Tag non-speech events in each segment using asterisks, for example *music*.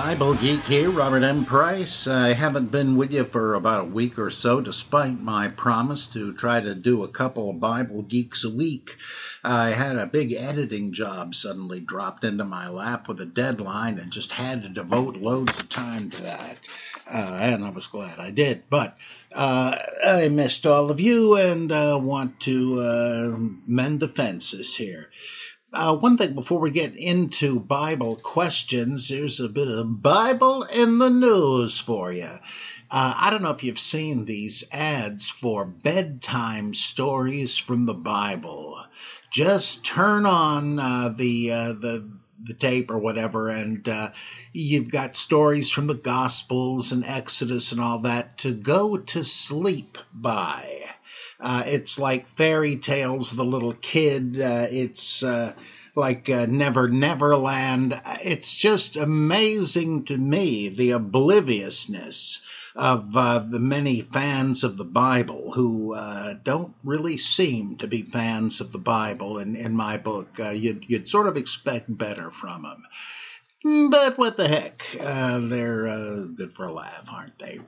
Bible Geek here, Robert M. Price. I haven't been with you for about a week or so, despite my promise to try to do a couple of Bible Geeks a week. I had a big editing job suddenly dropped into my lap with a deadline and just had to devote loads of time to that. Uh, and I was glad I did. But uh, I missed all of you and uh, want to uh, mend the fences here. Uh, one thing before we get into Bible questions, there's a bit of Bible in the news for you. Uh, I don't know if you've seen these ads for bedtime stories from the Bible. Just turn on uh, the uh, the the tape or whatever, and uh, you've got stories from the Gospels and Exodus and all that to go to sleep by. Uh, it's like fairy tales, the little kid. Uh, it's uh, like uh, Never Never Land. It's just amazing to me the obliviousness of uh, the many fans of the Bible who uh, don't really seem to be fans of the Bible. In, in my book, you'd, you'd sort of expect better from them. But what the heck? they're good for a laugh, aren't they?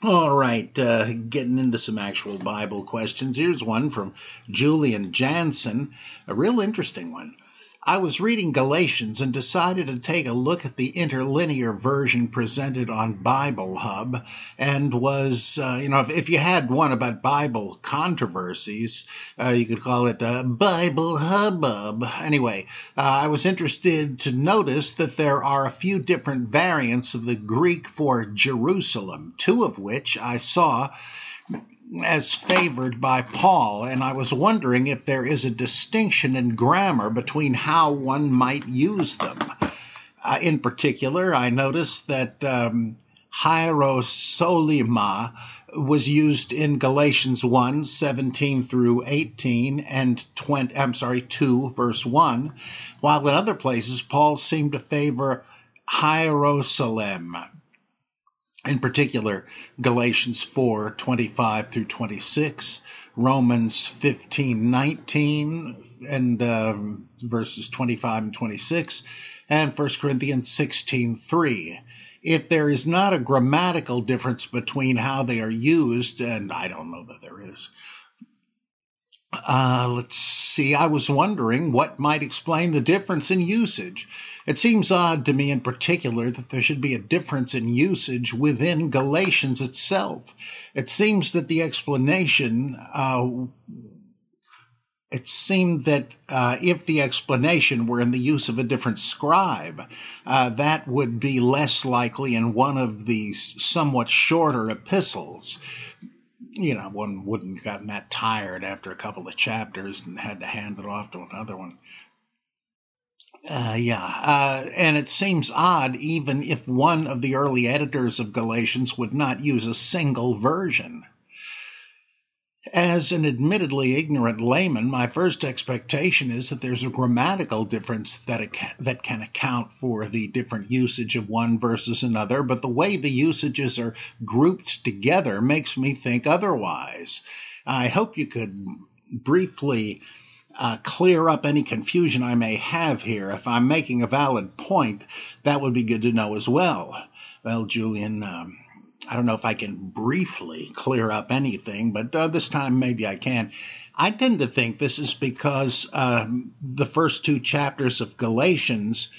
All right, uh, getting into some actual Bible questions. Here's one from Julian Jansen, a real interesting one. I was reading Galatians and decided to take a look at the interlinear version presented on Bible Hub, and was, uh, you know, if, if, you had one about Bible controversies, uh, you could call it uh, Bible Hubbub. Anyway, uh, I was interested to notice that there are a few different variants of the Greek for Jerusalem, two of which I saw as favored by Paul, and I was wondering if there is a distinction in grammar between how one might use them. Uh, in particular, I noticed that um, hierosolima was used in Galatians 1, 17 through 18 and 20, I'm sorry, 2 verse 1, while in other places Paul seemed to favor hierosolim in particular Galatians 4 25 through 26, Romans 15 19 and uh, verses 25 and 26, and 1 Corinthians 16 3. If there is not a grammatical difference between how they are used, and I don't know that there is, uh, let's see, I was wondering what might explain the difference in usage. It seems odd to me in particular that there should be a difference in usage within Galatians itself. It seems that the explanation, uh, it seemed that uh, if the explanation were in the use of a different scribe, uh, that would be less likely in one of these somewhat shorter epistles you know, one wouldn't have gotten that tired after a couple of chapters and had to hand it off to another one. Uh, yeah, uh, and it seems odd even if one of the early editors of Galatians would not use a single version. As an admittedly ignorant layman, my first expectation is that there's a grammatical difference that, that can account for the different usage of one versus another, but the way the usages are grouped together makes me think otherwise. I hope you could briefly uh, clear up any confusion I may have here. If I'm making a valid point, that would be good to know as well. Well, Julian, um, I don't know if I can briefly clear up anything, but uh, this time maybe I can. I tend to think this is because um, the first two chapters of Galatians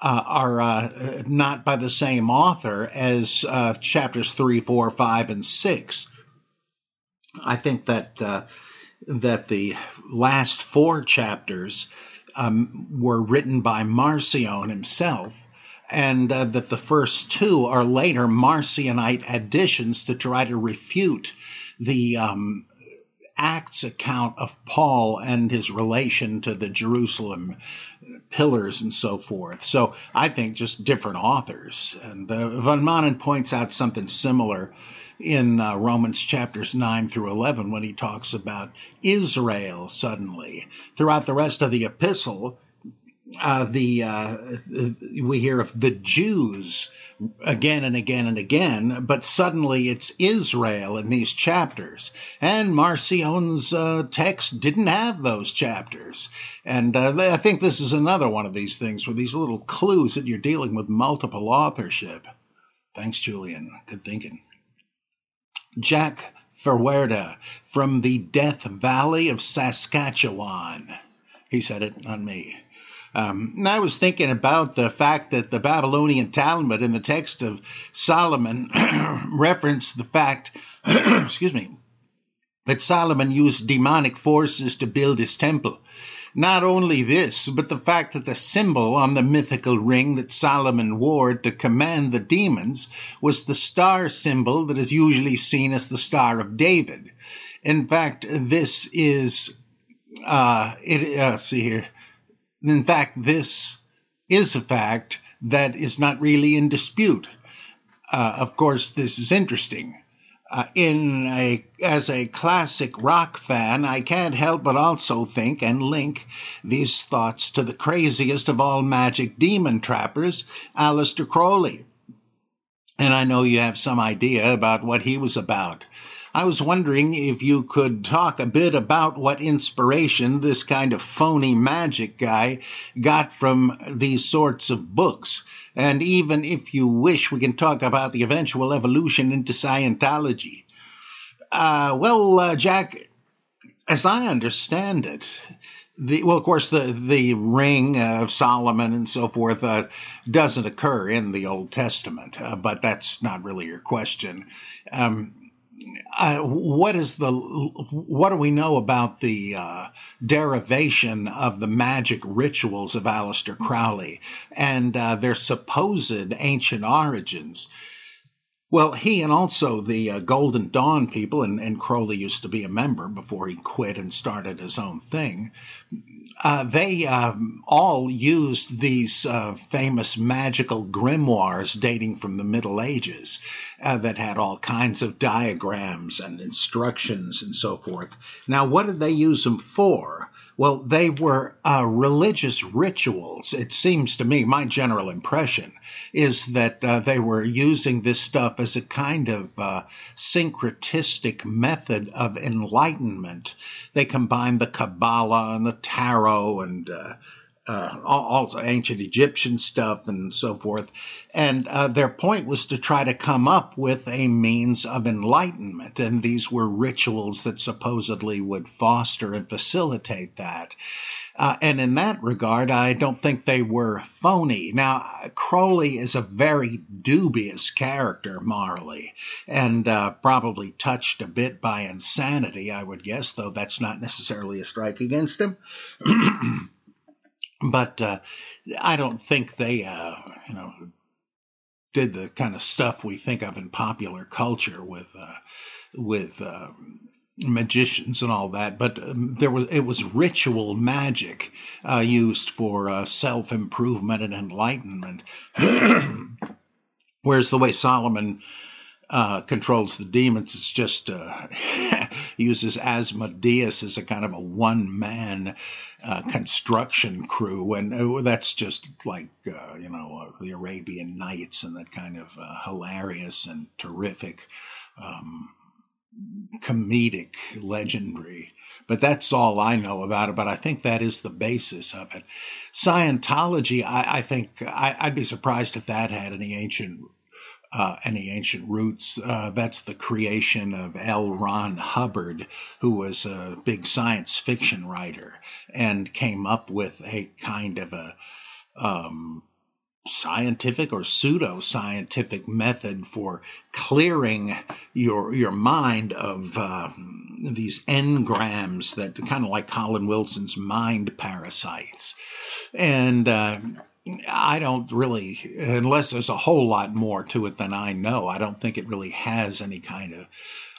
uh, are uh, not by the same author as uh, chapters three, four, five, and six. I think that uh, that the last four chapters um, were written by Marcion himself, and uh, that the first two are later Marcionite additions to try to refute the um, Acts account of Paul and his relation to the Jerusalem pillars and so forth. So I think just different authors. And uh, Van Manen points out something similar in uh, Romans chapters 9 through 11 when he talks about Israel suddenly. Throughout the rest of the epistle, uh, the uh, we hear of the Jews again and again and again, but suddenly it's Israel in these chapters. And Marcion's uh, text didn't have those chapters. And uh, I think this is another one of these things where these little clues that you're dealing with multiple authorship. Thanks, Julian. Good thinking. Jack Ferwerda from the Death Valley of Saskatchewan. He said it, not me. Um, I was thinking about the fact that the Babylonian Talmud in the text of Solomon *clears throat* referenced the fact, *clears throat* excuse me, that Solomon used demonic forces to build his temple. Not only this, but the fact that the symbol on the mythical ring that Solomon wore to command the demons was the star symbol that is usually seen as the Star of David. In fact, this is, uh, it, uh, see here, in fact, this is a fact that is not really in dispute. Uh, of course, this is interesting uh, in a as a classic rock fan, I can't help but also think and link these thoughts to the craziest of all magic demon trappers, Aleister Crowley. And I know you have some idea about what he was about. I was wondering if you could talk a bit about what inspiration this kind of phony magic guy got from these sorts of books. And even if you wish, we can talk about the eventual evolution into Scientology. Uh, well, uh, Jack, as I understand it, the, well, of course, the the ring of Solomon and so forth uh, doesn't occur in the Old Testament, uh, but that's not really your question. Um, what is the what do we know about the uh, derivation of the magic rituals of Aleister Crowley and uh, their supposed ancient origins? Well, he and also the uh, Golden Dawn people, and, and, Crowley used to be a member before he quit and started his own thing. Uh, they um, all used these uh, famous magical grimoires dating from the Middle Ages uh, that had all kinds of diagrams and instructions and so forth. Now, what did they use them for? Well, they were uh, religious rituals. It seems to me, my general impression is that uh, they were using this stuff as a kind of uh, syncretistic method of enlightenment. They combined the Kabbalah and the Tarot and uh, also ancient Egyptian stuff and so forth. And uh, their point was to try to come up with a means of enlightenment. And these were rituals that supposedly would foster and facilitate that. Uh, and in that regard, I don't think they were phony. Now, Crowley is a very dubious character morally, and uh, probably touched a bit by insanity, I would guess, though that's not necessarily a strike against him. *clears throat* but uh, I don't think they, uh, you know, did the kind of stuff we think of in popular culture with uh, with uh, magicians and all that. But um, there was it was ritual magic uh, used for uh, self improvement and enlightenment. *clears throat* Whereas the way Solomon uh, controls the demons. It's just uh, *laughs* uses Asmodeus as a kind of a one man uh, construction crew, and uh, that's just like uh, you know uh, the Arabian Nights and that kind of hilarious and terrific. Um, comedic legendary but that's all I know about it. But I think that is the basis of it. Scientology, I, I think I, would be surprised if that had any ancient uh, any ancient roots. Uh, that's the creation of L. Ron Hubbard, who was a big science fiction writer and came up with a kind of a um, scientific or pseudo scientific method for clearing your your mind of uh, these engrams that kind of like Colin Wilson's mind parasites. And uh, I don't really, unless there's a whole lot more to it than I know, I don't think it really has any kind of,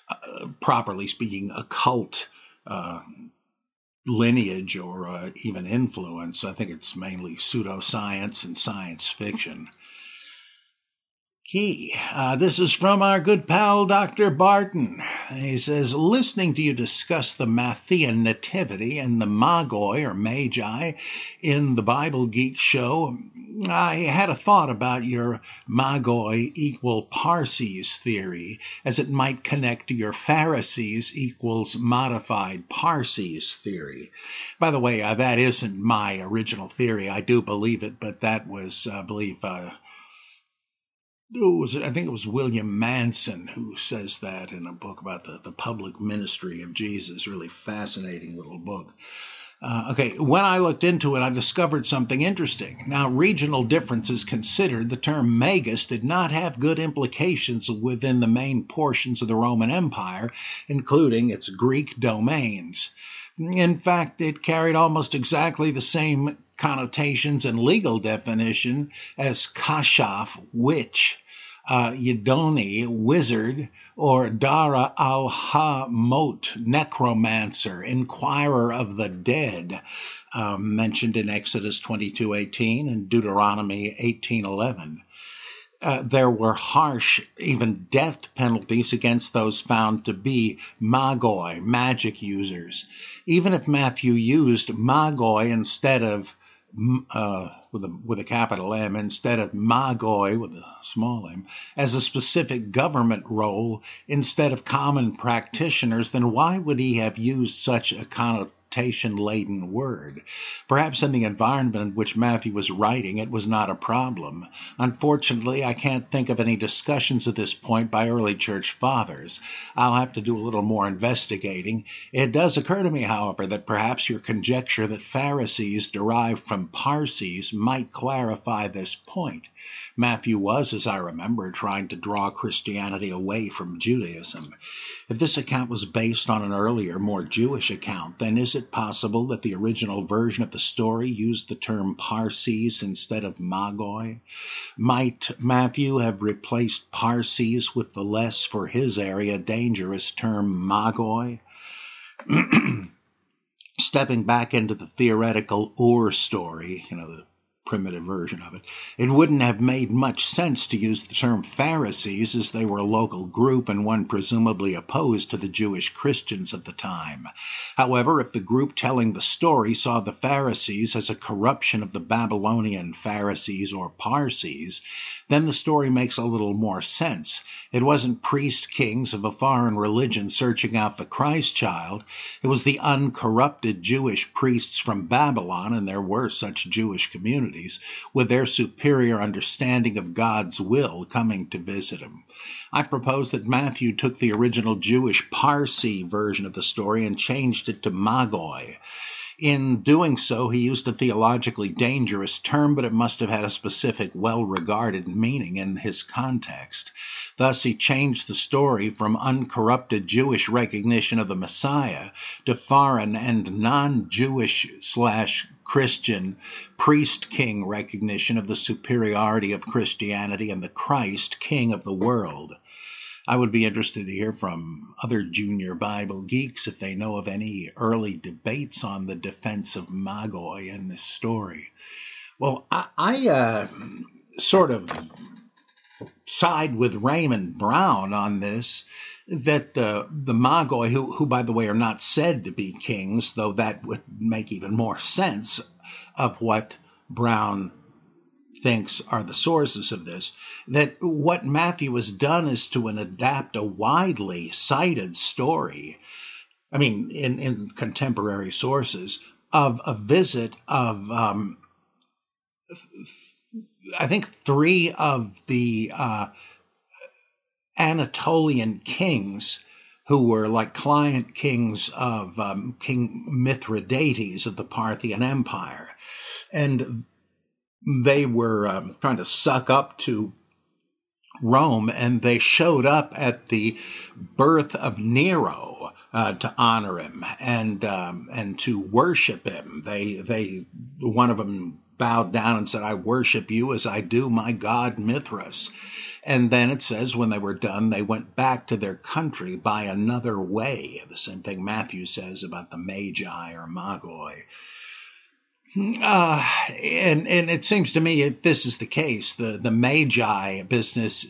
uh, properly speaking, occult uh, lineage or uh, even influence. I think it's mainly pseudoscience and science fiction. Key. Uh, this is from our good pal, Dr. Barton. He says, listening to you discuss the Matthean nativity and the Magoi or Magi in the Bible Geek show, I had a thought about your Magoi equal Parsees theory, as it might connect to your Pharisees equals modified Parsees theory. By the way, uh, that isn't my original theory. I do believe it, but that was, I believe, uh, was, I think it was William Manson who says that in a book about the, the public ministry of Jesus. Really fascinating little book. Uh, okay, when I looked into it, I discovered something interesting. Now, regional differences considered, the term magus did not have good implications within the main portions of the Roman Empire, including its Greek domains. In fact, it carried almost exactly the same connotations and legal definition as kashaf, witch, uh, Yidoni, wizard, or Dara al Hamot, necromancer, inquirer of the dead, um, mentioned in Exodus 22:18 and Deuteronomy 18:11. Uh, there were harsh, even death penalties against those found to be magoi, magic users. Even if Matthew used magoi instead of uh, with a with a capital M instead of Magoi with a small m as a specific government role instead of common practitioners, then why would he have used such a connotation? Connotation laden word. Perhaps in the environment in which Matthew was writing, it was not a problem. Unfortunately, I can't think of any discussions at this point by early church fathers. I'll have to do a little more investigating. It does occur to me, however, that perhaps your conjecture that Pharisees derived from Parsees might clarify this point. Matthew was, as I remember, trying to draw Christianity away from Judaism. If this account was based on an earlier, more Jewish account, then is it possible that the original version of the story used the term Parsees instead of Magoi? Might Matthew have replaced Parsees with the less, for his area, dangerous term Magoi? *clears throat* Stepping back into the theoretical Ur story, you know, the primitive version of it, it wouldn't have made much sense to use the term Pharisees as they were a local group and one presumably opposed to the Jewish Christians of the time. However, if the group telling the story saw the Pharisees as a corruption of the Babylonian Pharisees or Parsees, then the story makes a little more sense. It wasn't priest kings of a foreign religion searching out the Christ child. It was the uncorrupted Jewish priests from Babylon, and there were such Jewish communities, with their superior understanding of God's will coming to visit him. I propose that Matthew took the original Jewish Parsee version of the story and changed it to Magoi. In doing so, he used a theologically dangerous term, but it must have had a specific, well regarded meaning in his context. Thus, he changed the story from uncorrupted Jewish recognition of the Messiah to foreign and non Jewish slash Christian priest king recognition of the superiority of Christianity and the Christ, King of the world. I would be interested to hear from other junior Bible geeks if they know of any early debates on the defense of Magoi in this story. Well, I, I uh, sort of side with Raymond Brown on this that uh, the Magoi, who, who, by the way, are not said to be kings, though that would make even more sense of what Brown thinks are the sources of this, that what Matthew has done is to adapt a widely cited story, I mean, in, in contemporary sources, of a visit of, um, I think, three of the uh, Anatolian kings who were like client kings of um, King Mithridates of the Parthian Empire. And they were um, trying to suck up to Rome, and they showed up at the birth of Nero uh, to honor him and um, and to worship him. They they one of them bowed down and said, "I worship you as I do my god Mithras." And then it says, when they were done, they went back to their country by another way. The same thing Matthew says about the Magi or Magoi. Uh, and and it seems to me if this is the case, the the Magi business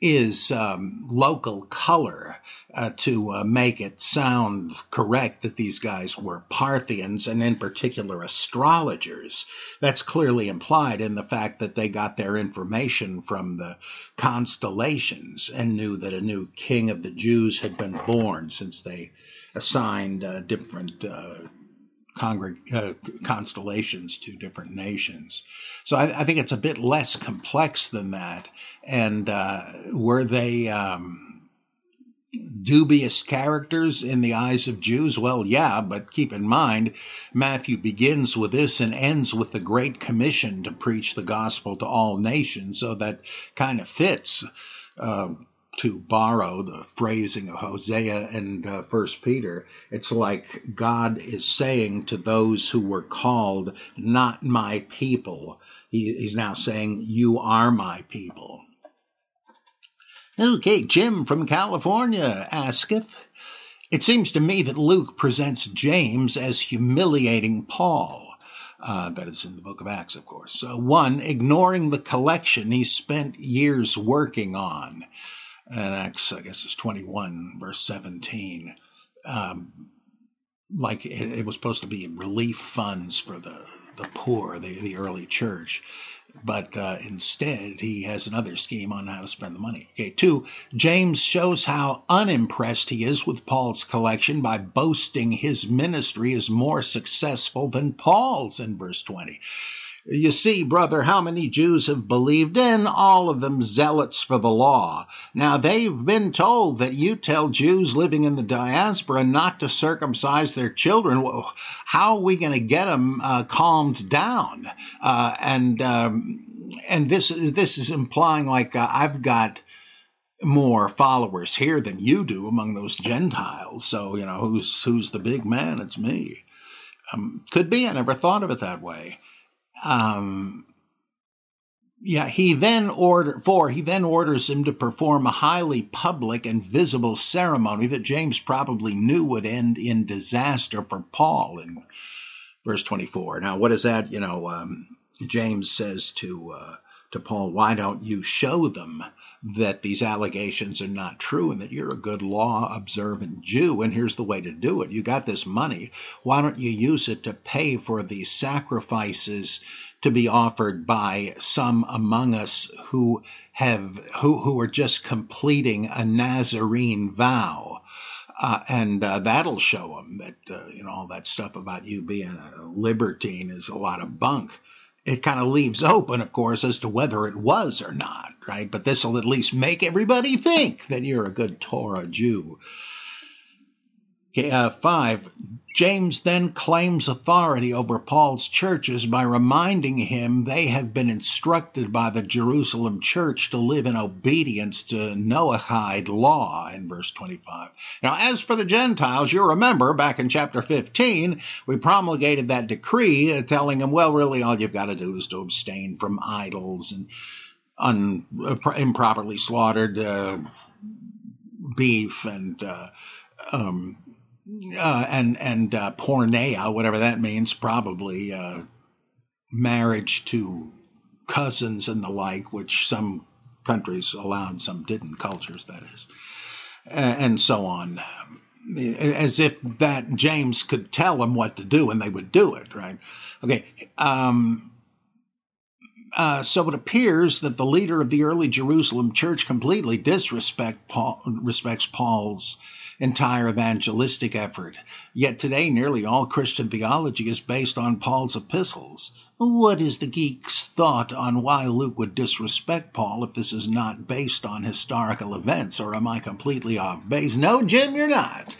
is um, local color uh, to uh, make it sound correct that these guys were Parthians and in particular astrologers. That's clearly implied in the fact that they got their information from the constellations and knew that a new king of the Jews had been born since they assigned uh, different uh, uh, constellations to different nations. So I, I, think it's a bit less complex than that. And uh, were they um, dubious characters in the eyes of Jews? Well, yeah, but keep in mind, Matthew begins with this and ends with the Great Commission to preach the gospel to all nations. So that kind of fits. Uh, to borrow the phrasing of Hosea and uh, First Peter, it's like God is saying to those who were called, "Not my people." He, he's now saying, "You are my people." Okay, Jim from California asketh. It seems to me that Luke presents James as humiliating Paul. Uh, that is in the book of Acts, of course. One, ignoring the collection he spent years working on and Acts, I guess it's 21, verse 17. Um, like it, it, was supposed to be relief funds for the, the poor, the, the early church. But uh, instead, he has another scheme on how to spend the money. Okay, two, James shows how unimpressed he is with Paul's collection by boasting his ministry is more successful than Paul's in verse 20. You see, brother, how many Jews have believed in, all of them zealots for the law. Now, they've been told that you tell Jews living in the diaspora not to circumcise their children. How are we going to get them uh, calmed down? Uh, and um, and this this is implying like uh, I've got more followers here than you do among those Gentiles. So you know who's who's the big man? It's me. Um, could be. I never thought of it that way. Um, yeah, he then order for he then orders him to perform a highly public and visible ceremony that James probably knew would end in disaster for Paul in verse 24. Now, what is that? You know, um, James says to uh, to Paul, "Why don't you show them that these allegations are not true and that you're a good law observant Jew. And here's the way to do it. You got this money. Why don't you use it to pay for the sacrifices to be offered by some among us who have who, who are just completing a Nazarene vow? Uh, and uh, that'll show them that uh, you know all that stuff about you being a libertine is a lot of bunk it kind of leaves open, of course, as to whether it was or not, right? But this will at least make everybody think that you're a good Torah Jew. Uh, five, James then claims authority over Paul's churches by reminding him they have been instructed by the Jerusalem church to live in obedience to Noahide law in verse 25. Now, as for the Gentiles, you remember back in chapter 15, we promulgated that decree uh, telling them, well, really all you've got to do is to abstain from idols and un, uh, improperly slaughtered uh, beef and uh, um, uh, and and uh, whatever that means, probably uh, marriage to cousins and the like, which some countries allowed, some didn't, cultures that is, and so on. As if that James could tell them what to do and they would do it, right? Okay. Um, uh, so it appears that the leader of the early Jerusalem church completely disrespect Paul, respects Paul's entire evangelistic effort. Yet today, nearly all Christian theology is based on Paul's epistles. What is the geek's thought on why Luke would disrespect Paul if this is not based on historical events, or am I completely off base? No, Jim, you're not.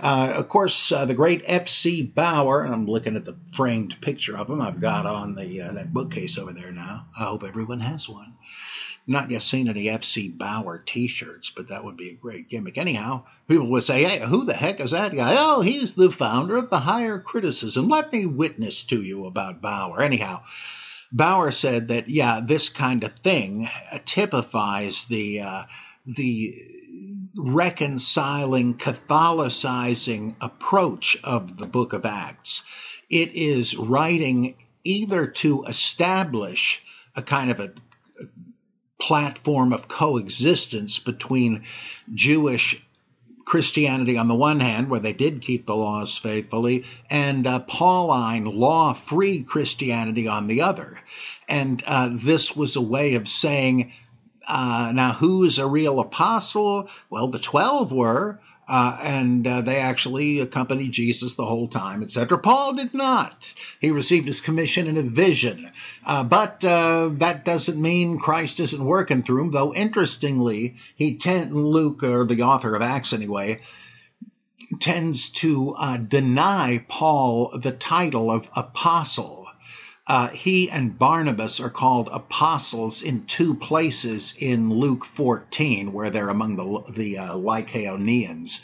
Uh, of course, uh, the great F.C. Baur, and I'm looking at the framed picture of him I've got on the uh, that bookcase over there now. I hope everyone has one. Not yet seen any FC Baur T-shirts, but that would be a great gimmick. Anyhow, people would say, "Hey, who the heck is that guy?" Oh, he's the founder of the Higher Criticism. Let me witness to you about Baur. Anyhow, Baur said that yeah, this kind of thing typifies the uh, the reconciling, Catholicizing approach of the Book of Acts. It is writing either to establish a kind of a platform of coexistence between Jewish Christianity on the one hand, where they did keep the laws faithfully, and uh, Pauline law free Christianity on the other. And uh, this was a way of saying, uh, now who's a real apostle? Well, the 12 were, uh, and uh, they actually accompanied Jesus the whole time, etc. Paul did not. He received his commission in a vision, uh, but uh, that doesn't mean Christ isn't working through him. Though interestingly, he tend Luke, or the author of Acts anyway, tends to uh, deny Paul the title of apostle. Uh, he and Barnabas are called apostles in two places in Luke 14, where they're among the, the uh, Lycaonians.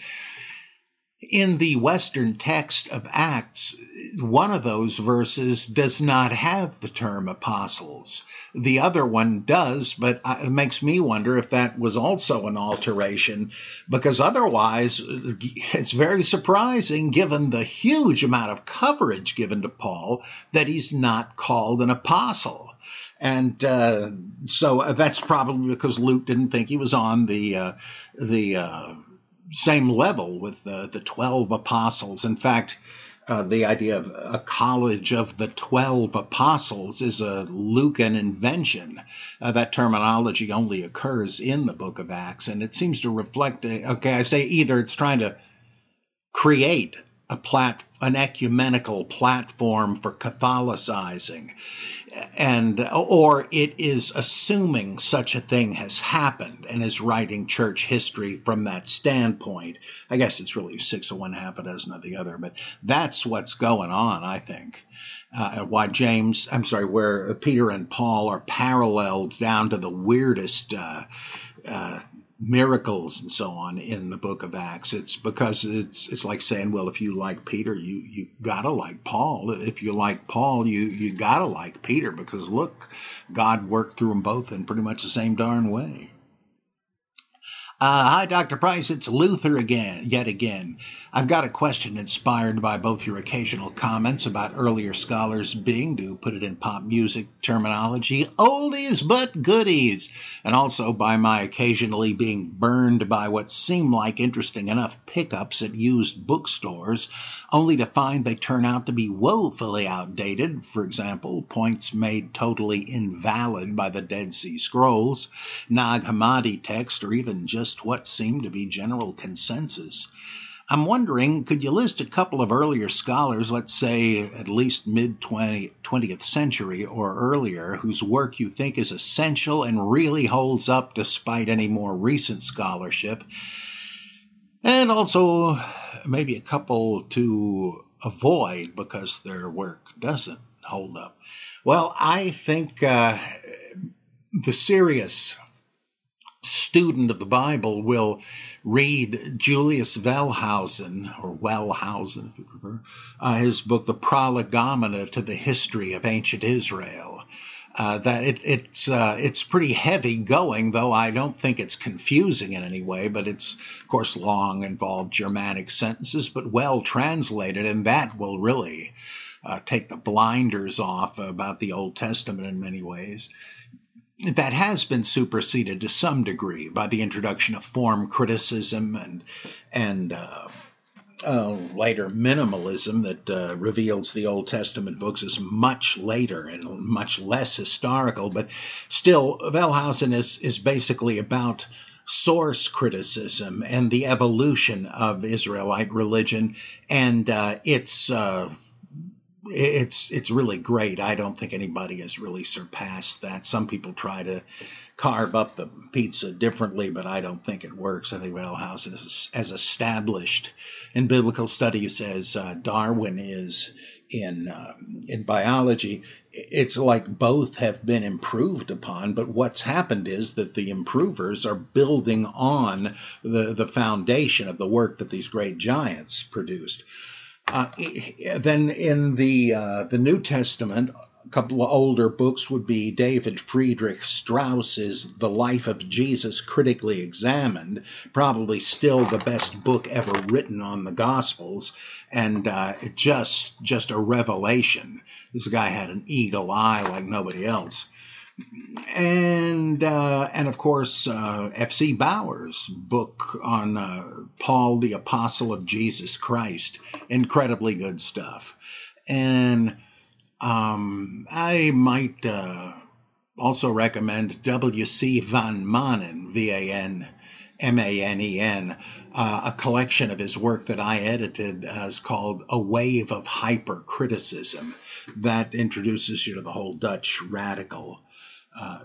In the Western text of Acts, one of those verses does not have the term apostles. The other one does, but it makes me wonder if that was also an alteration, because otherwise it's very surprising, given the huge amount of coverage given to Paul, that he's not called an apostle. And uh, so uh, that's probably because Luke didn't think he was on the uh, the uh, same level with the, the 12 apostles. In fact, uh, the idea of a college of the 12 apostles is a Lucan invention. Uh, that terminology only occurs in the book of Acts, and it seems to reflect, a, okay, I say either it's trying to create a plat, an ecumenical platform for Catholicizing, and or it is assuming such a thing has happened and is writing church history from that standpoint. I guess it's really six of one, half a dozen of the other, but that's what's going on, I think. Uh, why James, I'm sorry, where Peter and Paul are paralleled down to the weirdest uh, uh, miracles and so on in the book of Acts. It's because it's it's like saying, well, if you like Peter, you you gotta like Paul. If you like Paul, you you gotta like Peter because look, God worked through them both in pretty much the same darn way. Uh, hi, Dr. Price. It's Luther again, yet again. I've got a question inspired by both your occasional comments about earlier scholars being, to put it in pop music terminology, oldies but goodies, and also by my occasionally being burned by what seem like interesting enough pickups at used bookstores, only to find they turn out to be woefully outdated. For example, points made totally invalid by the Dead Sea Scrolls, Nag Hammadi text, or even just what seemed to be general consensus. I'm wondering, could you list a couple of earlier scholars, let's say at least mid 20th century or earlier, whose work you think is essential and really holds up despite any more recent scholarship? And also maybe a couple to avoid because their work doesn't hold up. Well, I think uh, the serious student of the Bible will read Julius Wellhausen, or Wellhausen if you prefer, uh, his book, The Prolegomena to the History of Ancient Israel. Uh, that it, it's uh, it's pretty heavy going, though I don't think it's confusing in any way. But it's of course long, involved Germanic sentences, but well translated, and that will really uh, take the blinders off about the Old Testament in many ways that has been superseded to some degree by the introduction of form criticism and and uh, uh, later minimalism that uh, reveals the Old Testament books as much later and much less historical, but still, Wellhausen is is basically about source criticism and the evolution of Israelite religion, and uh, it's uh, it's it's really great. I don't think anybody has really surpassed that. Some people try to carve up the pizza differently, but I don't think it works. I think Wellhouse is as established in biblical studies as uh, Darwin is in uh, in biology. It's like both have been improved upon, but what's happened is that the improvers are building on the the foundation of the work that these great giants produced. Uh, then in the uh, the New Testament, a couple of older books would be David Friedrich Strauss's The Life of Jesus Critically Examined, probably still the best book ever written on the Gospels, and uh, just just a revelation. This guy had an eagle eye like nobody else and uh, and of course uh, F.C. Baur's book on uh, Paul the Apostle of Jesus Christ, incredibly good stuff. And um, I might uh, also recommend W.C. van Manen, V-A-N. M-A-N-E-N, uh, a collection of his work that I edited is called A Wave of Hypercriticism that introduces you to the whole Dutch radical uh,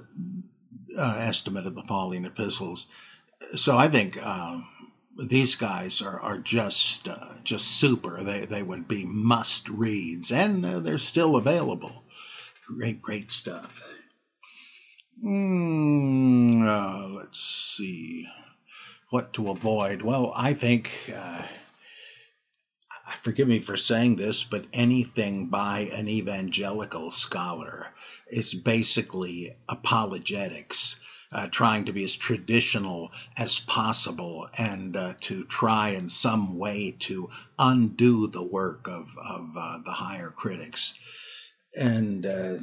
uh, estimate of the Pauline epistles. So I think uh, these guys are, are just uh, just super. They they would be must reads, and uh, they're still available. Great great stuff. Mm, let's see what to avoid. Well, I think forgive me for saying this, but anything by an evangelical scholar is basically apologetics, uh, trying to be as traditional as possible and uh, to try in some way to undo the work of, of uh, the higher critics. And uh,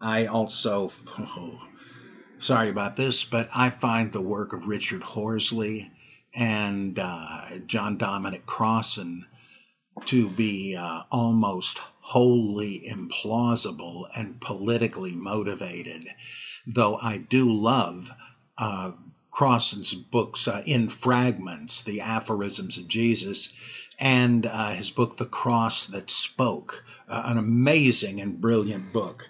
I also, *laughs* sorry about this, but I find the work of Richard Horsley and uh, John Dominic Crossan to be uh, almost wholly implausible and politically motivated, though I do love uh, Crossan's books uh, in fragments, The Aphorisms of Jesus, and uh, his book, The Cross That Spoke, uh, an amazing and brilliant book.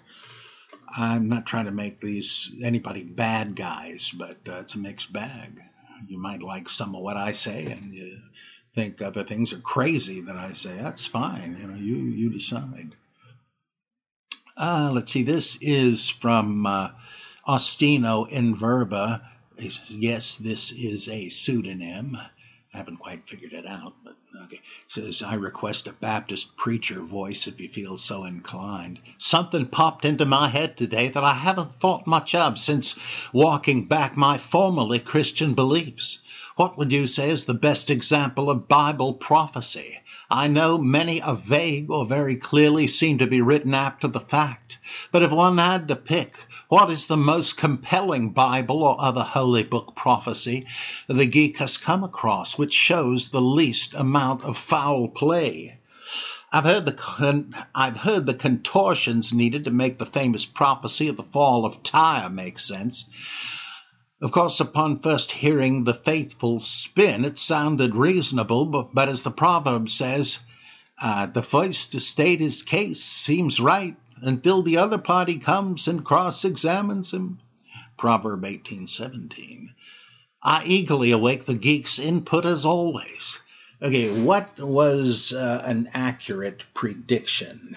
I'm not trying to make these anybody bad guys, but uh, it's a mixed bag. You might like some of what I say, and you think other things are crazy that I say, that's fine. You know, you you decide. Uh, let's see. This is from uh, Ostino in Verba. Yes, this is a pseudonym. I haven't quite figured it out, but okay. Says, I request a Baptist preacher voice if you feel so inclined. Something popped into my head today that I haven't thought much of since walking back my formerly Christian beliefs. What would you say is the best example of Bible prophecy? I know many are vague or very clearly seem to be written after the fact, but if one had to pick, what is the most compelling Bible or other holy book prophecy the geek has come across which shows the least amount of foul play? I've heard the I've heard the contortions needed to make the famous prophecy of the fall of Tyre make sense. Of course, upon first hearing the faithful spin, it sounded reasonable, but, but as the proverb says, uh, the first to state his case seems right until the other party comes and cross examines him. Proverb 1817. I eagerly await the geek's input as always. Okay, what was uh, an accurate prediction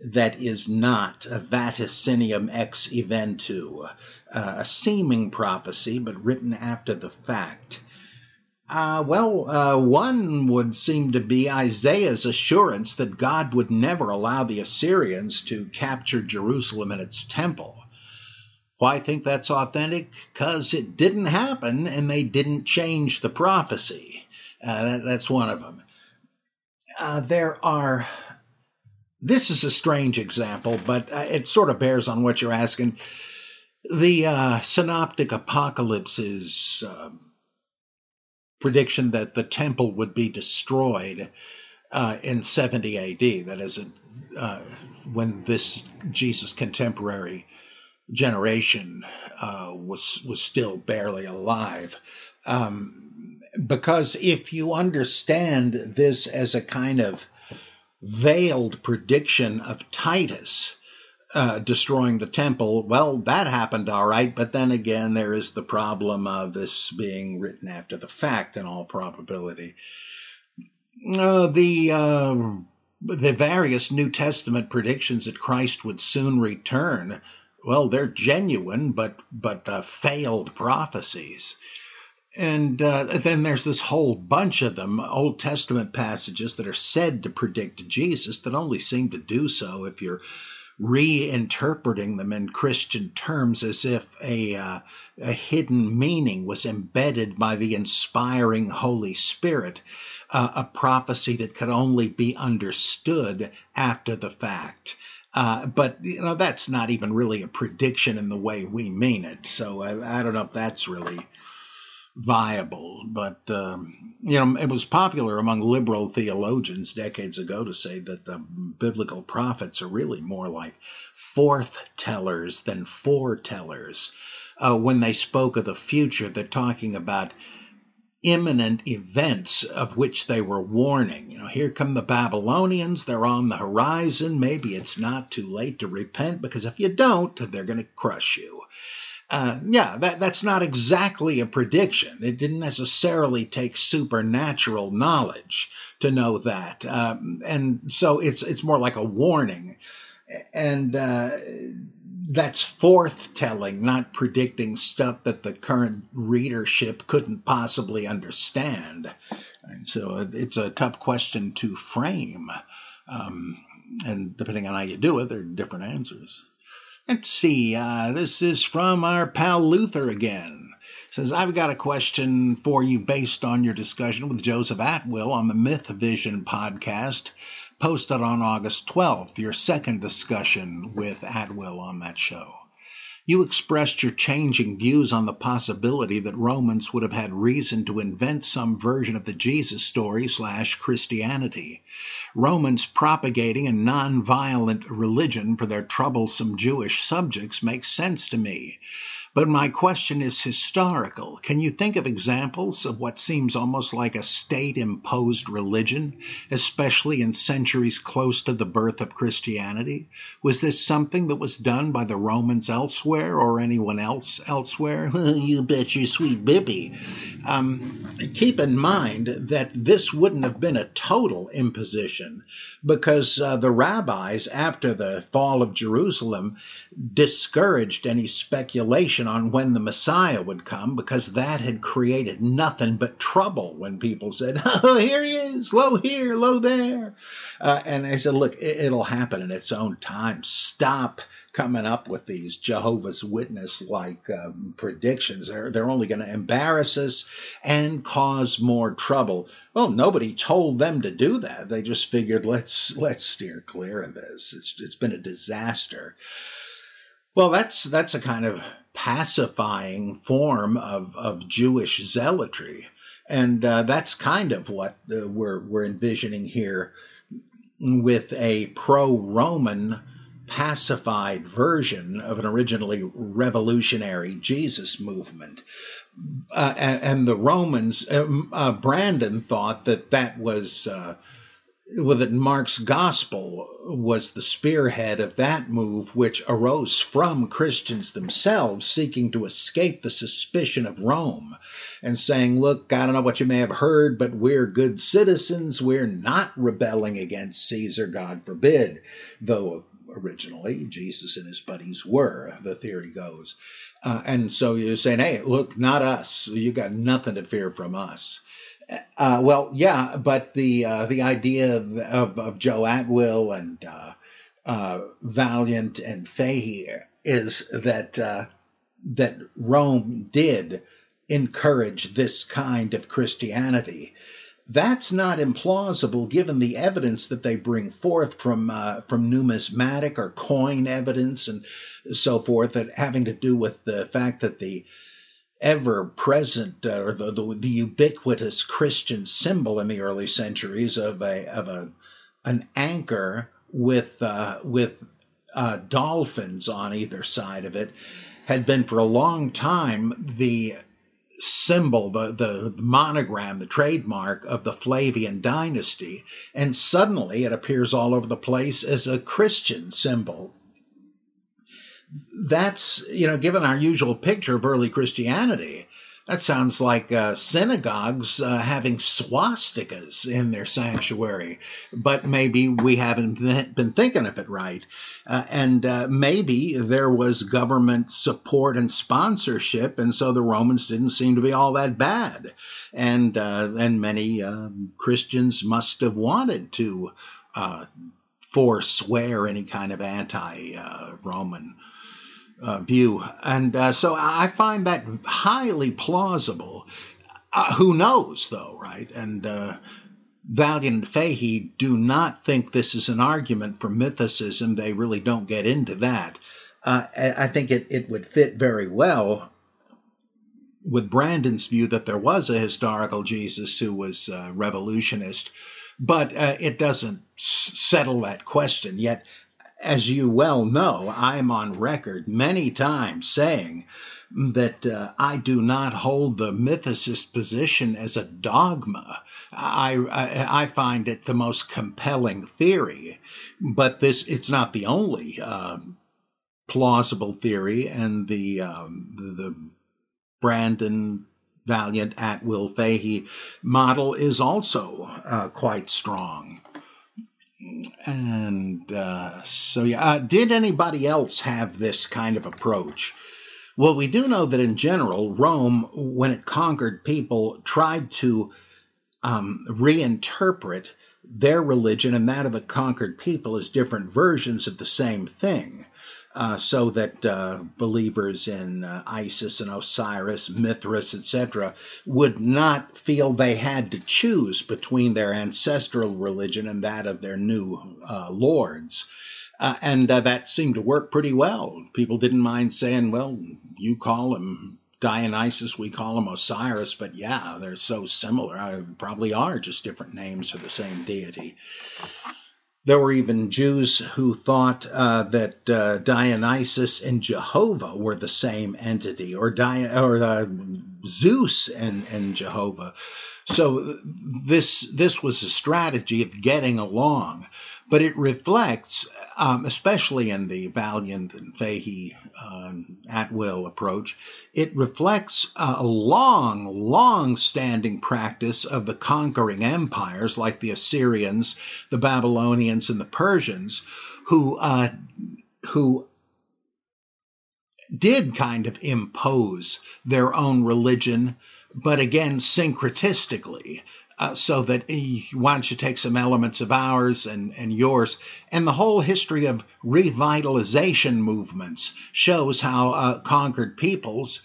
that is not a vaticinium ex eventu? uh, a seeming prophecy, but written after the fact. Uh, well, uh, one would seem to be Isaiah's assurance that God would never allow the Assyrians to capture Jerusalem and its temple. Why I think that's authentic? Because it didn't happen and they didn't change the prophecy. Uh, that, that's one of them. Uh, there are. This is a strange example, but uh, it sort of bears on what you're asking. The uh, synoptic apocalypse's uh, prediction that the temple would be destroyed uh, in 70 AD, that is, uh, when this Jesus contemporary generation uh, was was still barely alive. Um, because if you understand this as a kind of veiled prediction of Titus uh, destroying the temple, well, that happened all right, but then again, there is the problem of this being written after the fact in all probability. Uh, the uh, the various New Testament predictions that Christ would soon return, well, they're genuine, but but uh, failed prophecies. And uh, then there's this whole bunch of them, Old Testament passages that are said to predict Jesus that only seem to do so if you're reinterpreting them in Christian terms as if a, uh, a hidden meaning was embedded by the inspiring Holy Spirit, uh, a prophecy that could only be understood after the fact. Uh, but you know that's not even really a prediction in the way we mean it. So I, I don't know if that's really viable. But, um, you know, it was popular among liberal theologians decades ago to say that the biblical prophets are really more like forth tellers than foretellers. Uh, when they spoke of the future, they're talking about imminent events of which they were warning. You know, here come the Babylonians, they're on the horizon. Maybe it's not too late to repent because if you don't, they're going to crush you. Uh, yeah, that, that's not exactly a prediction. It didn't necessarily take supernatural knowledge to know that, um, and so it's it's more like a warning, and uh, that's forth-telling, not predicting stuff that the current readership couldn't possibly understand. And so it's a tough question to frame, um, and depending on how you do it, there are different answers. Let's see. Uh, this is from our pal Luther again. Says, I've got a question for you based on your discussion with Joseph Atwill on the Myth Vision podcast, posted on August 12th, your second discussion with Atwill on that show. You expressed your changing views on the possibility that Romans would have had reason to invent some version of the Jesus story slash Christianity. Romans propagating a non-violent religion for their troublesome Jewish subjects makes sense to me. But my question is historical. Can you think of examples of what seems almost like a state imposed religion, especially in centuries close to the birth of Christianity? Was this something that was done by the Romans elsewhere or anyone else elsewhere? *laughs* you bet your sweet bippy. Um, keep in mind that this wouldn't have been a total imposition because uh, the rabbis, after the fall of Jerusalem, discouraged any speculation on when the Messiah would come because that had created nothing but trouble when people said, *laughs* Oh, here he is, lo here, lo there. Uh, and I said, Look, it, will happen in its own time. Stop coming up with these Jehovah's Witness like um, predictions. They're, they're only going to embarrass us and cause more trouble. Well, nobody told them to do that. They just figured let's let's steer clear of this. It's it's been a disaster. Well, that's that's a kind of pacifying form of, of Jewish zealotry, and uh, that's kind of what uh, we're we're envisioning here with a pro-Roman pacified version of an originally revolutionary Jesus movement. Uh, and, and, the Romans, um, uh, Brandon thought that that was uh, well, that Mark's gospel was the spearhead of that move, which arose from Christians themselves seeking to escape the suspicion of Rome and saying, Look, I don't know what you may have heard, but we're good citizens. We're not rebelling against Caesar, God forbid. Though originally Jesus and his buddies were, the theory goes. Uh, and so you're saying, Hey, look, not us. You got nothing to fear from us. Uh, well, yeah, but the uh, the idea of, of, of, Joe Atwill and uh, uh Valliant and Fahy is that uh, that Rome did encourage this kind of Christianity. That's not implausible given the evidence that they bring forth from uh, from numismatic or coin evidence and so forth, that having to do with the fact that the ever present uh, or the, the, the, ubiquitous Christian symbol in the early centuries of a of a an anchor with uh, with uh, dolphins on either side of it had been for a long time the symbol, the, the monogram, the trademark of the Flavian dynasty. And suddenly it appears all over the place as a Christian symbol. That's, you know, given our usual picture of early Christianity, that sounds like uh, synagogues uh, having swastikas in their sanctuary, but maybe we haven't been thinking of it right. Uh, and uh, maybe there was government support and sponsorship, and so the Romans didn't seem to be all that bad. And uh, and many um, Christians must have wanted to uh, forswear any kind of anti-Roman uh, view. And uh, so I find that highly plausible. Uh, who knows, though, right? And uh, Valliant and Fahy do not think this is an argument for mythicism. They really don't get into that. Uh, I think it, it would fit very well with Brandon's view that there was a historical Jesus who was a revolutionist, but uh, it doesn't s- settle that question. Yet as you well know, I'm on record many times saying that uh, I do not hold the mythicist position as a dogma. I, I, I find it the most compelling theory, but this it's not the only uh, plausible theory, and the um, the Brandon Valliant Atwill Fahy model is also uh, quite strong. And uh, so, yeah, uh, did anybody else have this kind of approach? Well, we do know that in general, Rome, when it conquered people, tried to um, reinterpret their religion and that of the conquered people as different versions of the same thing uh, so that uh, believers in uh, Isis and Osiris, Mithras, etc., would not feel they had to choose between their ancestral religion and that of their new uh, lords. Uh, and uh, that seemed to work pretty well. People didn't mind saying, well, you call him Dionysus, we call him Osiris, but yeah, they're so similar. I probably are just different names for the same deity. There were even Jews who thought uh, that uh, Dionysus and Jehovah were the same entity, or, Di- or uh, Zeus and, and Jehovah. So this this was a strategy of getting along but it reflects, um, especially in the Valliant and Fahy uh, Atwill approach, it reflects a long, long standing practice of the conquering empires like the Assyrians, the Babylonians, and the Persians, who uh, who did kind of impose their own religion, but again syncretistically uh, so that why don't you take some elements of ours and, and yours? And the whole history of revitalization movements shows how uh, conquered peoples,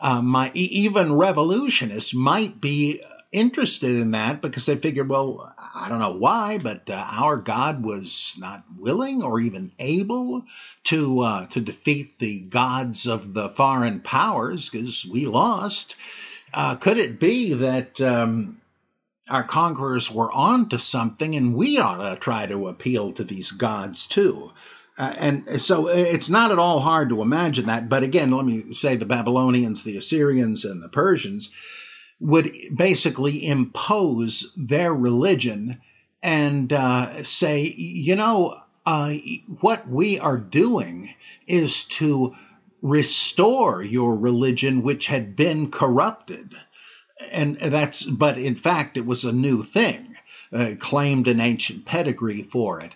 uh, might, even revolutionists, might be interested in that because they figured, well, I don't know why, but uh, our God was not willing or even able to uh, to defeat the gods of the foreign powers because we lost. Could it be that um, our conquerors were on to something, and we ought to try to appeal to these gods too. Uh, and so it's not at all hard to imagine that. But again, let me say the Babylonians, the Assyrians, and the Persians would basically impose their religion and uh, say, you know, uh, what we are doing is to restore your religion, which had been corrupted and that's but in fact it was a new thing uh, claimed an ancient pedigree for it.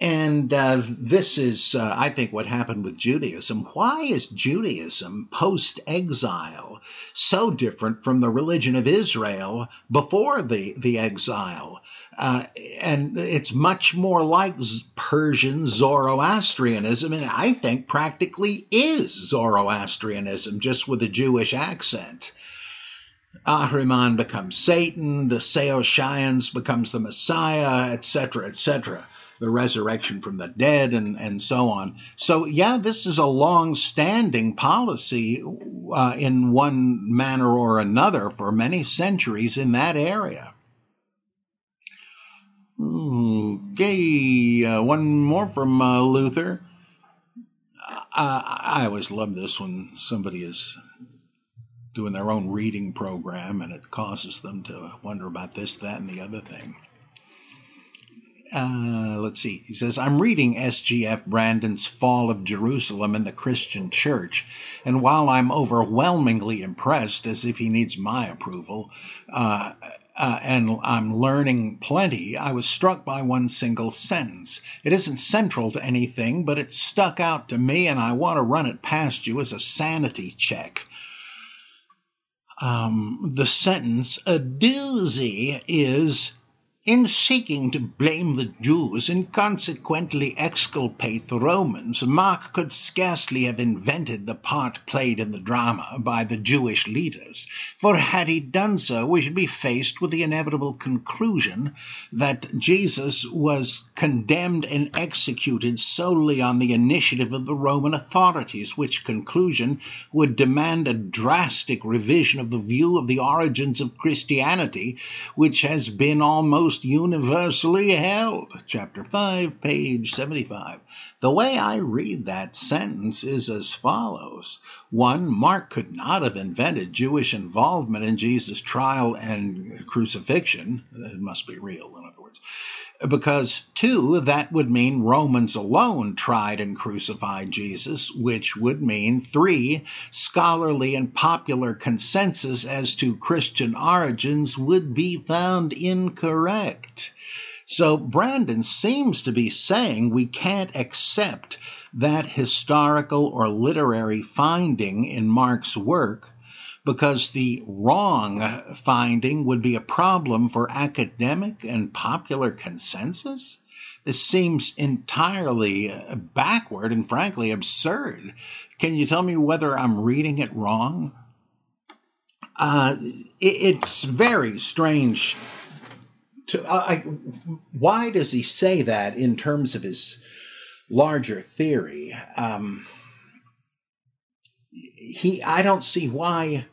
And uh, this is uh, i think what happened with judaism. Why is judaism post exile so different from the religion of israel before the, the exile? Uh, and it's much more like Persian Zoroastrianism, and I think practically is Zoroastrianism, just with a Jewish accent. Ahriman becomes Satan, the Saoshyans becomes the Messiah, etc., etc., the resurrection from the dead, and, and so on. So, yeah, this is a long standing policy uh, in one manner or another for many centuries in that area. Okay, uh, one more from uh, Luther. Uh, I always love this when somebody is doing their own reading program and it causes them to wonder about this, that, and the other thing. Uh, let's see. He says, I'm reading S.G.F. Brandon's Fall of Jerusalem in the Christian Church, and while I'm overwhelmingly impressed, as if he needs my approval, uh, uh, and I'm learning plenty, I was struck by one single sentence. It isn't central to anything, but it stuck out to me, and I want to run it past you as a sanity check. Um, the sentence, a doozy, is in seeking to blame the Jews and consequently exculpate the Romans, Mark could scarcely have invented the part played in the drama by the Jewish leaders, for had he done so, we should be faced with the inevitable conclusion that Jesus was condemned and executed solely on the initiative of the Roman authorities, which conclusion would demand a drastic revision of the view of the origins of Christianity, which has been almost most universally held. Chapter 5, page 75. The way I read that sentence is as follows. One, Mark could not have invented Jewish involvement in Jesus' trial and crucifixion. It must be real, in other words because two, that would mean Romans alone tried and crucified Jesus, which would mean three, scholarly and popular consensus as to Christian origins would be found incorrect. So Brandon seems to be saying we can't accept that historical or literary finding in Mark's work because the wrong finding would be a problem for academic and popular consensus? This seems entirely backward and frankly absurd. Can you tell me whether I'm reading it wrong? Uh, it's very strange. To I, why does he say that in terms of his larger theory? Um, he, I don't see why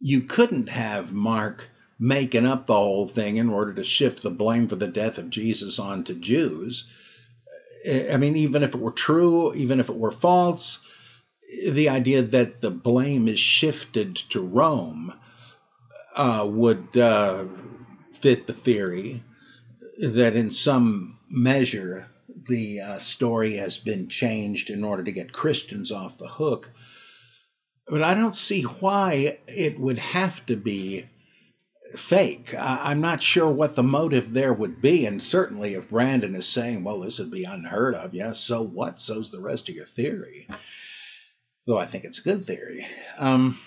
you couldn't have Mark making up the whole thing in order to shift the blame for the death of Jesus onto Jews. I mean, even if it were true, even if it were false, the idea that the blame is shifted to Rome uh, would uh, fit the theory that in some measure the uh, story has been changed in order to get Christians off the hook. But I don't see why it would have to be fake. I, am not sure what the motive there would be. And certainly, if Brandon is saying, well, this would be unheard of, yeah, so what? So's the rest of your theory. Though I think it's a good theory. Um,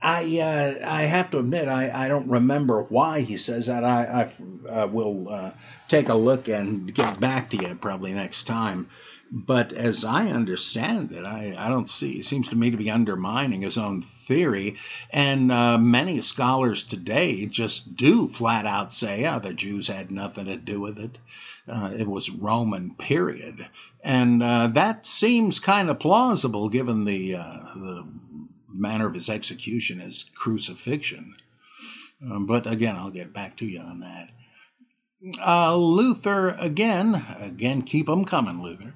I uh, I have to admit I, I don't remember why he says that. I, I uh, will uh, take a look and get back to you probably next time. But as I understand it, I, I don't see, it seems to me to be undermining his own theory. And uh, many scholars today just do flat out say, oh, the Jews had nothing to do with it. Uh, it was Roman, period. And uh, that seems kind of plausible given the, uh, the manner of his execution as crucifixion. Um, but again, I'll get back to you on that. Uh, Luther again, again, keep 'em coming, Luther.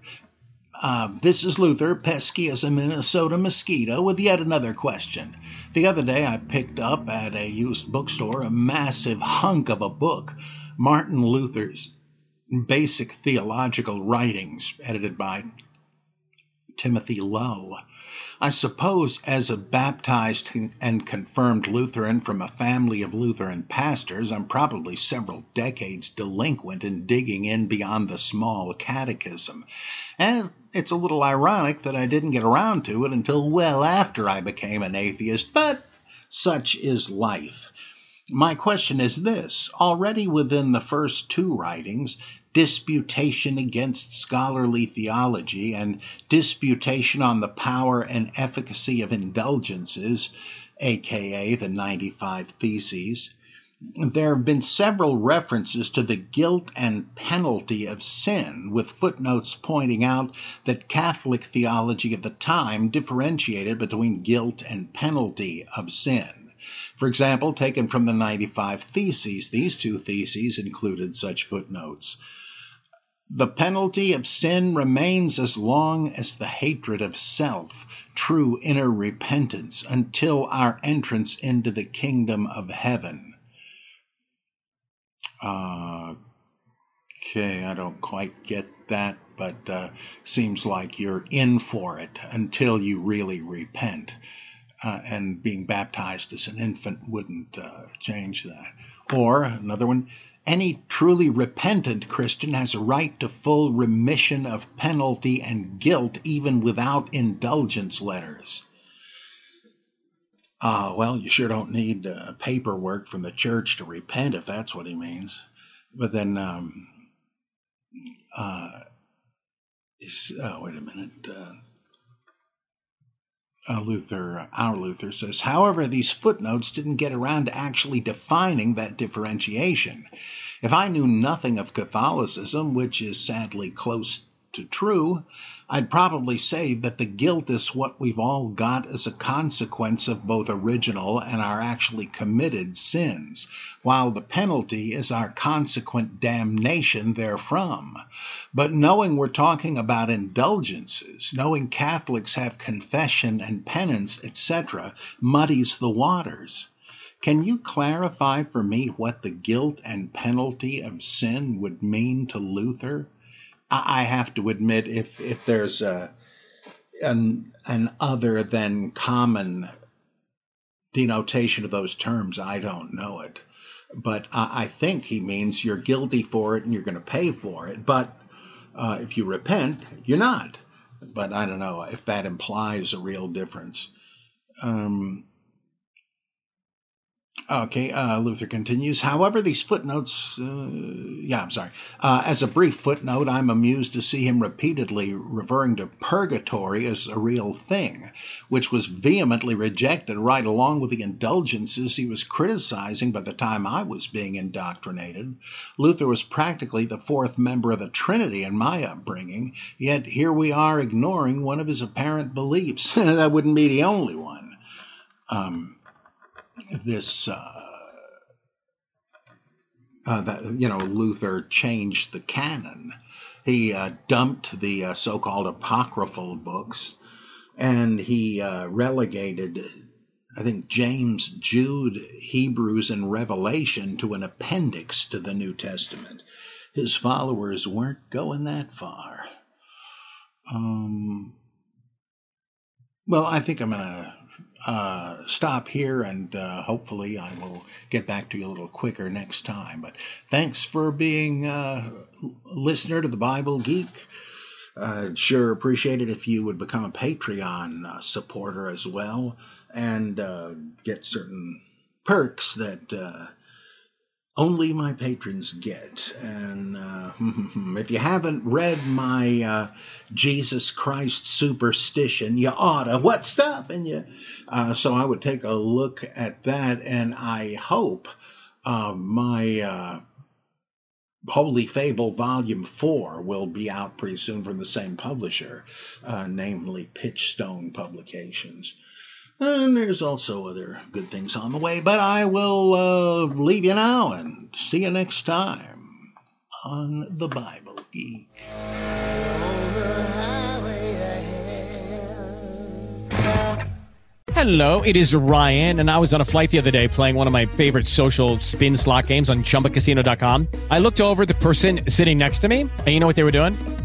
Uh, this is Luther, pesky as a Minnesota mosquito, with yet another question. The other day I picked up at a used bookstore a massive hunk of a book, Martin Luther's Basic Theological Writings, edited by Timothy Lull. I suppose, as a baptized and confirmed Lutheran from a family of Lutheran pastors, I'm probably several decades delinquent in digging in beyond the small catechism. And it's a little ironic that I didn't get around to it until well after I became an atheist, but such is life. My question is this already within the first two writings, disputation against scholarly theology, and disputation on the power and efficacy of indulgences, aka the 95 Theses. There have been several references to the guilt and penalty of sin, with footnotes pointing out that Catholic theology of the time differentiated between guilt and penalty of sin. For example, taken from the 95 Theses, these two theses included such footnotes. The penalty of sin remains as long as the hatred of self, true inner repentance, until our entrance into the kingdom of heaven. Uh, okay, I don't quite get that, but uh, seems like you're in for it until you really repent. Uh, and being baptized as an infant wouldn't uh, change that. Or another one, any truly repentant Christian has a right to full remission of penalty and guilt even without indulgence letters. Uh, well, you sure don't need uh, paperwork from the church to repent if that's what he means. But then, um, uh, oh, wait a minute. Uh, Luther, our Luther says, however, these footnotes didn't get around to actually defining that differentiation. If I knew nothing of Catholicism, which is sadly close to true, I'd probably say that the guilt is what we've all got as a consequence of both original and our actually committed sins, while the penalty is our consequent damnation therefrom. But knowing we're talking about indulgences, knowing Catholics have confession and penance, etc., muddies the waters. Can you clarify for me what the guilt and penalty of sin would mean to Luther? I have to admit, if if there's a an an other than common denotation of those terms, I don't know it. But I, I think he means you're guilty for it and you're going to pay for it. But uh, if you repent, you're not. But I don't know if that implies a real difference. Um, Okay, uh, Luther continues. However, these footnotes, uh, yeah, I'm sorry. Uh, as a brief footnote, I'm amused to see him repeatedly referring to purgatory as a real thing, which was vehemently rejected right along with the indulgences he was criticizing by the time I was being indoctrinated. Luther was practically the fourth member of the Trinity in my upbringing, yet here we are ignoring one of his apparent beliefs. *laughs* that wouldn't be the only one. Um, this uh, uh, that you know Luther changed the canon. He uh, dumped the uh, so-called apocryphal books, and he uh, relegated, I think, James, Jude, Hebrews, and Revelation to an appendix to the New Testament. His followers weren't going that far. Um, well, I think I'm going to uh, stop here and uh, hopefully I will get back to you a little quicker next time. But thanks for being uh, a listener to the Bible Geek. Sure appreciate it if you would become a Patreon uh, supporter as well and uh, get certain perks that uh, only my patrons get. And uh, *laughs* if you haven't read my uh, Jesus Christ superstition, you oughta. What's stopping you? Uh, so I would take a look at that, and I hope uh, my uh, Holy Fable Volume 4 will be out pretty soon from the same publisher, uh, namely Pitchstone Publications. And there's also other good things on the way, but I will uh, leave you now and see you next time on The Bible Geek. Hello, it is Ryan, and I was on a flight the other day playing one of my favorite social spin slot games on chumbacasino.com. I looked over the person sitting next to me, and you know what they were doing?